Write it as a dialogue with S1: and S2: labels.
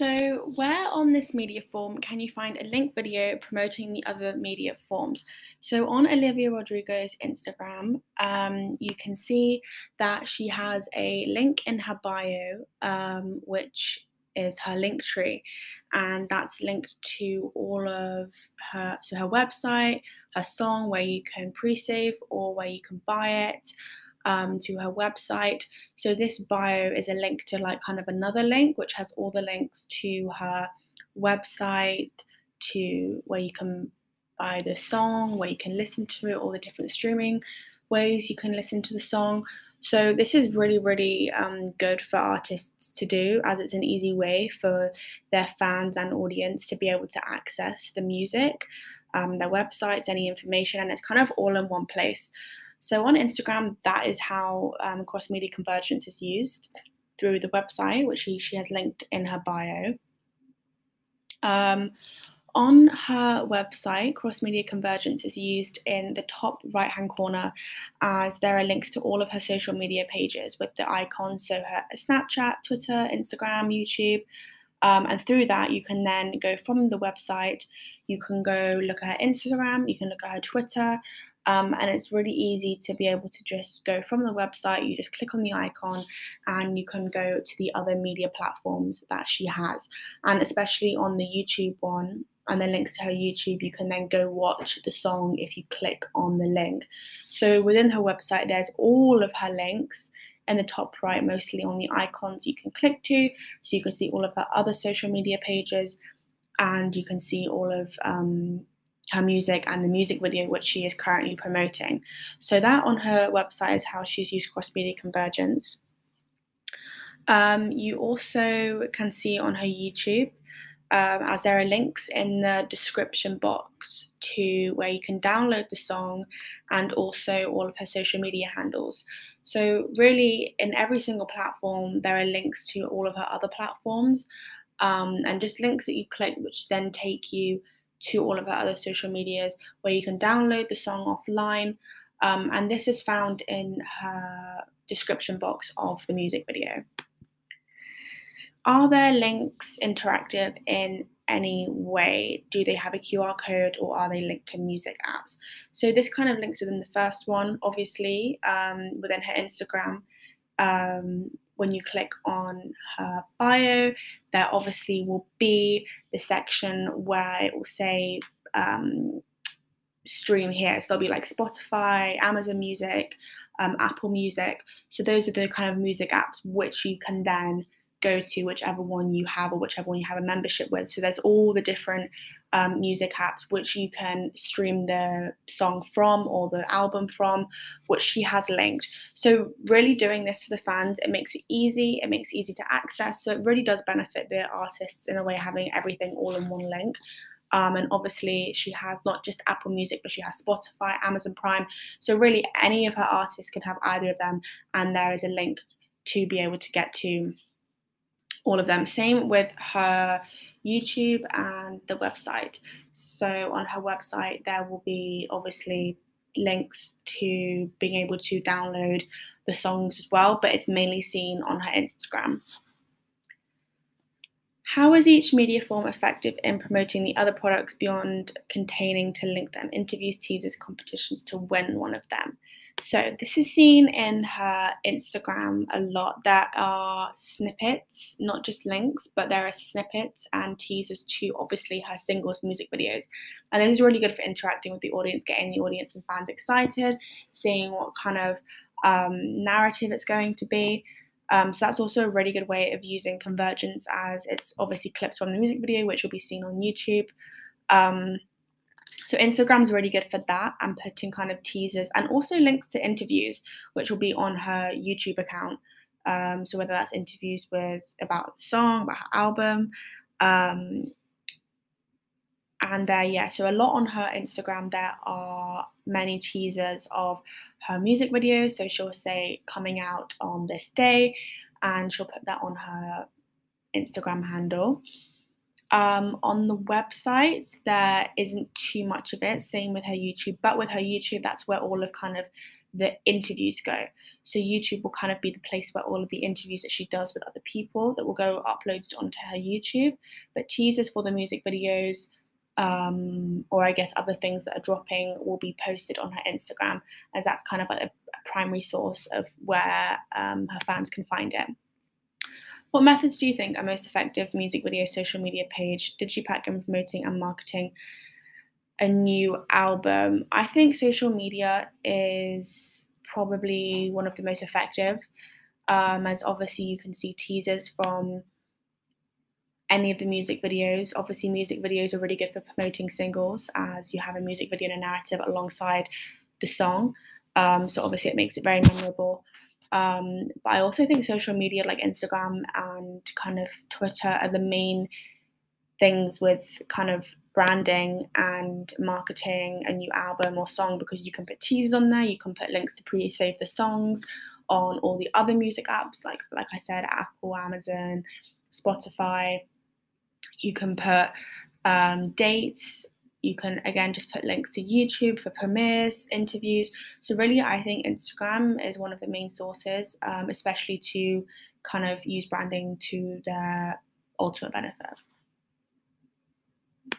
S1: So, where on this media form can you find a link video promoting the other media forms? So, on Olivia Rodrigo's Instagram, um, you can see that she has a link in her bio, um, which is her link tree, and that's linked to all of her so her website, her song where you can pre-save or where you can buy it um, to her website. So this bio is a link to like kind of another link, which has all the links to her website, to where you can buy the song, where you can listen to it, all the different streaming ways you can listen to the song. So this is really, really um, good for artists to do, as it's an easy way for their fans and audience to be able to access the music, um, their websites, any information, and it's kind of all in one place. So on Instagram, that is how um, cross media convergence is used through the website, which she, she has linked in her bio. Um, on her website, Cross Media Convergence is used in the top right hand corner as there are links to all of her social media pages with the icons. So her Snapchat, Twitter, Instagram, YouTube. Um, and through that, you can then go from the website, you can go look at her Instagram, you can look at her Twitter, um, and it's really easy to be able to just go from the website, you just click on the icon and you can go to the other media platforms that she has. And especially on the YouTube one, and the links to her YouTube, you can then go watch the song if you click on the link. So within her website, there's all of her links in the top right, mostly on the icons you can click to. So you can see all of her other social media pages and you can see all of um, her music and the music video which she is currently promoting. So that on her website is how she's used cross media convergence. Um, you also can see on her YouTube, um, as there are links in the description box to where you can download the song and also all of her social media handles. So, really, in every single platform, there are links to all of her other platforms um, and just links that you click, which then take you to all of her other social medias where you can download the song offline. Um, and this is found in her description box of the music video. Are there links interactive in any way? Do they have a QR code or are they linked to music apps? So this kind of links within the first one, obviously, um, within her Instagram. Um, when you click on her bio, there obviously will be the section where it will say um, stream here. So there'll be like Spotify, Amazon Music, um, Apple Music. So those are the kind of music apps which you can then go to whichever one you have or whichever one you have a membership with. So there's all the different um, music apps which you can stream the song from or the album from, which she has linked. So really doing this for the fans, it makes it easy, it makes it easy to access. So it really does benefit the artists in a way having everything all in one link. Um, and obviously, she has not just Apple Music, but she has Spotify, Amazon Prime. So, really, any of her artists can have either of them, and there is a link to be able to get to all of them. Same with her YouTube and the website. So on her website, there will be obviously links to being able to download the songs as well, but it's mainly seen on her Instagram. How is each media form effective in promoting the other products beyond containing to link them, interviews, teasers, competitions to win one of them? So this is seen in her Instagram a lot. There are snippets, not just links, but there are snippets and teasers to obviously her singles music videos. And this is really good for interacting with the audience, getting the audience and fans excited, seeing what kind of um, narrative it's going to be. Um, so that's also a really good way of using convergence as it's obviously clips from the music video, which will be seen on YouTube. Um, so Instagram's really good for that and putting kind of teasers and also links to interviews, which will be on her YouTube account. Um, so whether that's interviews with about the song, about her album, um, and there, yeah, so a lot on her Instagram. There are many teasers of her music videos. So she'll say coming out on this day, and she'll put that on her Instagram handle. Um, on the website, there isn't too much of it. Same with her YouTube, but with her YouTube, that's where all of kind of the interviews go. So YouTube will kind of be the place where all of the interviews that she does with other people that will go uploaded onto her YouTube. But teasers for the music videos, um, or I guess other things that are dropping, will be posted on her Instagram, and that's kind of like a, a primary source of where um, her fans can find it. What methods do you think are most effective music video social media page? Pack in promoting and marketing a new album? I think social media is probably one of the most effective, um, as obviously you can see teasers from any of the music videos. Obviously, music videos are really good for promoting singles, as you have a music video and a narrative alongside the song. Um, so obviously, it makes it very memorable. Um, but I also think social media like Instagram and kind of Twitter are the main things with kind of branding and marketing a new album or song because you can put teasers on there, you can put links to pre-save the songs on all the other music apps like like I said, Apple, Amazon, Spotify. You can put um, dates you can again just put links to YouTube for premieres, interviews. So really, I think Instagram is one of the main sources, um, especially to kind of use branding to their ultimate benefit.